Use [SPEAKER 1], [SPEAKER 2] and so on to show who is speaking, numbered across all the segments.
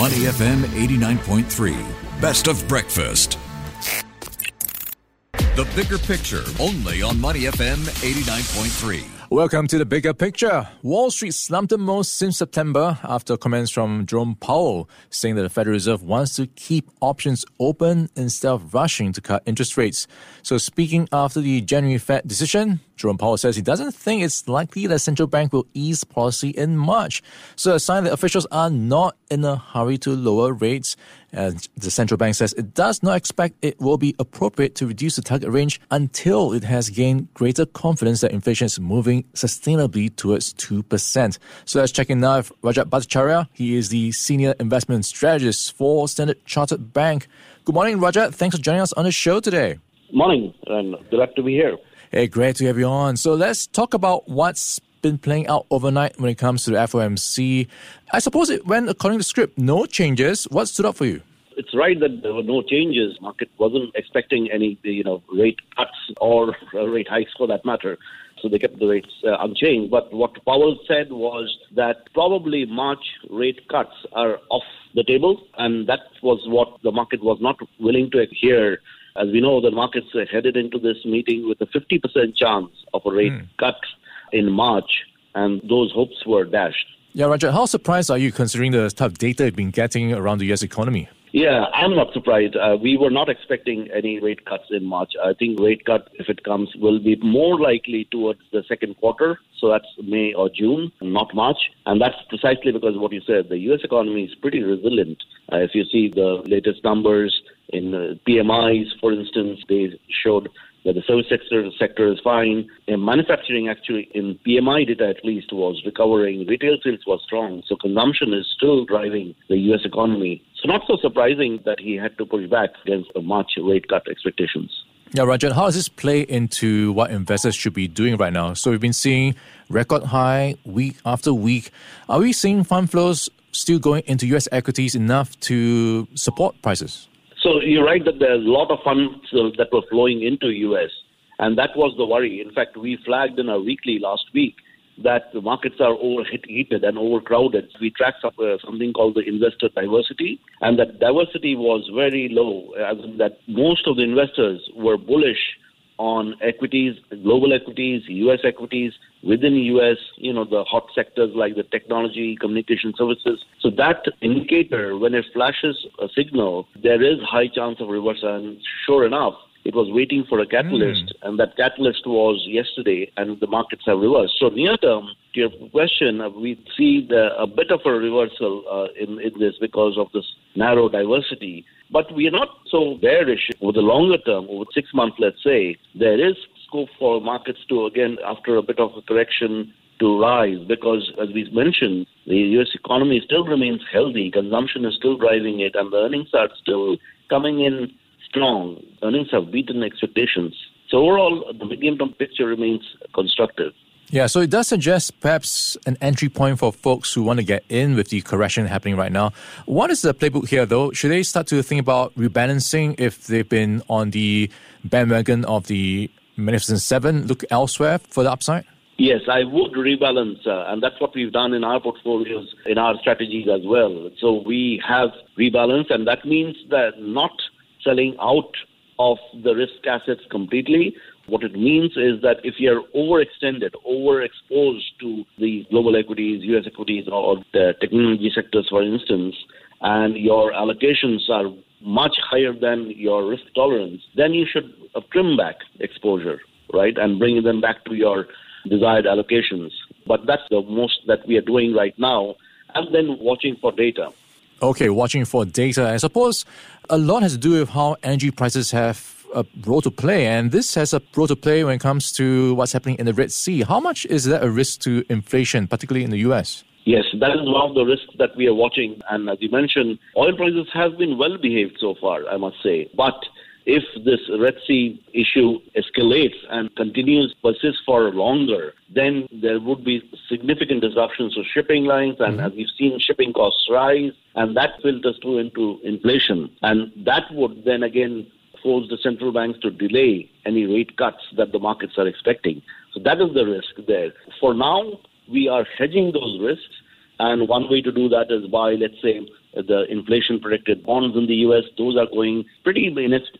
[SPEAKER 1] Money FM 89.3. Best of breakfast. The bigger picture only on Money FM 89.3.
[SPEAKER 2] Welcome to the bigger picture. Wall Street slumped the most since September after comments from Jerome Powell saying that the Federal Reserve wants to keep options open instead of rushing to cut interest rates. So, speaking after the January Fed decision, Jerome Powell says he doesn't think it's likely that central bank will ease policy in March. So, a sign that officials are not in a hurry to lower rates. And the central bank says it does not expect it will be appropriate to reduce the target range until it has gained greater confidence that inflation is moving sustainably towards 2%. So let's check in now with Rajat Bhattacharya. He is the senior investment strategist for Standard Chartered Bank. Good morning, Rajat. Thanks for joining us on the show today.
[SPEAKER 3] Morning, and glad to be here.
[SPEAKER 2] Hey, great to have you on. So let's talk about what's been playing out overnight when it comes to the FOMC. I suppose it went according to script. No changes. What stood out for you?
[SPEAKER 3] It's right that there were no changes. Market wasn't expecting any, you know, rate cuts or rate hikes for that matter. So they kept the rates uh, unchanged. But what Powell said was that probably March rate cuts are off the table, and that was what the market was not willing to hear as we know, the markets headed into this meeting with a 50% chance of a rate mm. cut in March, and those hopes were dashed.
[SPEAKER 2] Yeah, Rajat, how surprised are you considering the of data you've been getting around the U.S. economy?
[SPEAKER 3] Yeah, I'm not surprised. Uh, we were not expecting any rate cuts in March. I think rate cut, if it comes, will be more likely towards the second quarter. So that's May or June, not March. And that's precisely because of what you said. The U.S. economy is pretty resilient. Uh, if you see the latest numbers in uh, PMIs, for instance, they showed that the service sector sector is fine. And manufacturing actually in PMI data at least was recovering. Retail sales was strong. So consumption is still driving the US economy. So not so surprising that he had to push back against the March rate cut expectations.
[SPEAKER 2] Yeah, Rajat, how does this play into what investors should be doing right now? So we've been seeing record high week after week. Are we seeing fund flows still going into US equities enough to support prices?
[SPEAKER 3] So you're right that there's a lot of funds that were flowing into US, and that was the worry. In fact, we flagged in our weekly last week that the markets are overheated and overcrowded. We tracked uh, something called the investor diversity, and that diversity was very low, as that most of the investors were bullish on equities, global equities, U.S. equities, within U.S., you know, the hot sectors like the technology, communication services. So that indicator, when it flashes a signal, there is high chance of reversal. And sure enough, it was waiting for a catalyst, mm. and that catalyst was yesterday, and the markets have reversed. So near term, to your question, uh, we see the, a bit of a reversal uh, in, in this because of this narrow diversity. But we are not so bearish over the longer term, over six months, let's say. There is scope for markets to, again, after a bit of a correction, to rise because, as we mentioned, the U.S. economy still remains healthy, consumption is still driving it, and the earnings are still coming in strong. Earnings have beaten expectations. So overall, the medium-term picture remains constructive.
[SPEAKER 2] Yeah, so it does suggest perhaps an entry point for folks who want to get in with the correction happening right now. What is the playbook here, though? Should they start to think about rebalancing if they've been on the bandwagon of the Magnificent Seven? Look elsewhere for the upside?
[SPEAKER 3] Yes, I would rebalance, uh, and that's what we've done in our portfolios, in our strategies as well. So we have rebalanced, and that means that not selling out of the risk assets completely. What it means is that if you're overextended, overexposed to the global equities, US equities, or the technology sectors, for instance, and your allocations are much higher than your risk tolerance, then you should uh, trim back exposure, right, and bring them back to your desired allocations. But that's the most that we are doing right now, and then watching for data.
[SPEAKER 2] Okay, watching for data. I suppose a lot has to do with how energy prices have a role to play, and this has a role to play when it comes to what's happening in the Red Sea. How much is that a risk to inflation, particularly in the US?
[SPEAKER 3] Yes, that is one of the risks that we are watching. And as you mentioned, oil prices have been well behaved so far, I must say. But if this Red Sea issue escalates and continues persists for longer, then there would be significant disruptions to shipping lines, and mm-hmm. as we've seen, shipping costs rise, and that filters through into inflation, and that would then again force the central banks to delay any rate cuts that the markets are expecting. So that is the risk there. For now, we are hedging those risks, and one way to do that is by, let's say, the inflation protected bonds in the US, those are going pretty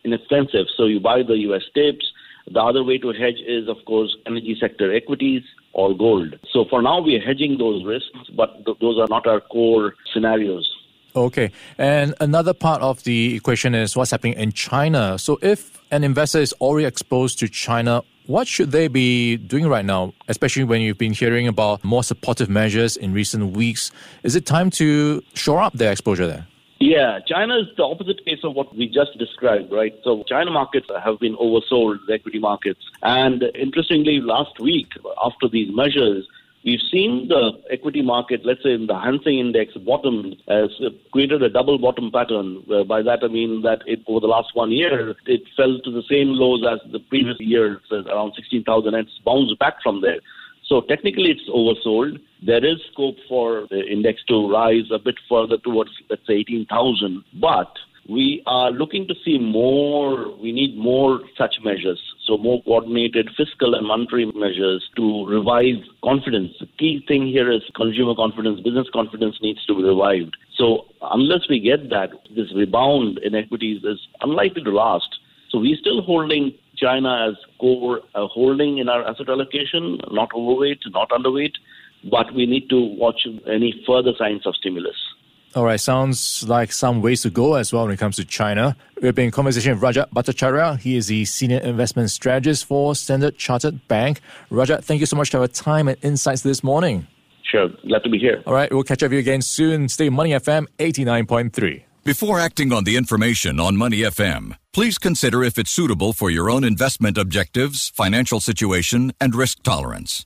[SPEAKER 3] inexpensive. So you buy the US TIPS. The other way to hedge is, of course, energy sector equities or gold. So for now, we are hedging those risks, but th- those are not our core scenarios.
[SPEAKER 2] Okay. And another part of the equation is what's happening in China. So if an investor is already exposed to China, what should they be doing right now, especially when you've been hearing about more supportive measures in recent weeks? Is it time to shore up their exposure there?
[SPEAKER 3] Yeah, China is the opposite case of what we just described, right? So China markets have been oversold, the equity markets. And interestingly, last week, after these measures, We've seen the equity market, let's say in the Hang Seng Index, bottom has created a double bottom pattern. by that I mean that it, over the last one year, it fell to the same lows as the previous year, around 16,000, and it's bounced back from there. So technically, it's oversold. There is scope for the index to rise a bit further towards, let's say, 18,000. But we are looking to see more, we need more such measures. So, more coordinated fiscal and monetary measures to revive confidence. The key thing here is consumer confidence, business confidence needs to be revived. So, unless we get that, this rebound in equities is unlikely to last. So, we're still holding China as core uh, holding in our asset allocation, not overweight, not underweight, but we need to watch any further signs of stimulus.
[SPEAKER 2] All right, sounds like some ways to go as well when it comes to China. We've been in conversation with Rajat Bhattacharya. He is the senior investment strategist for Standard Chartered Bank. Rajat, thank you so much for your time and insights this morning.
[SPEAKER 3] Sure, glad to be here.
[SPEAKER 2] All right, we'll catch up with you again soon. Stay Money FM 89.3.
[SPEAKER 1] Before acting on the information on Money FM, please consider if it's suitable for your own investment objectives, financial situation, and risk tolerance.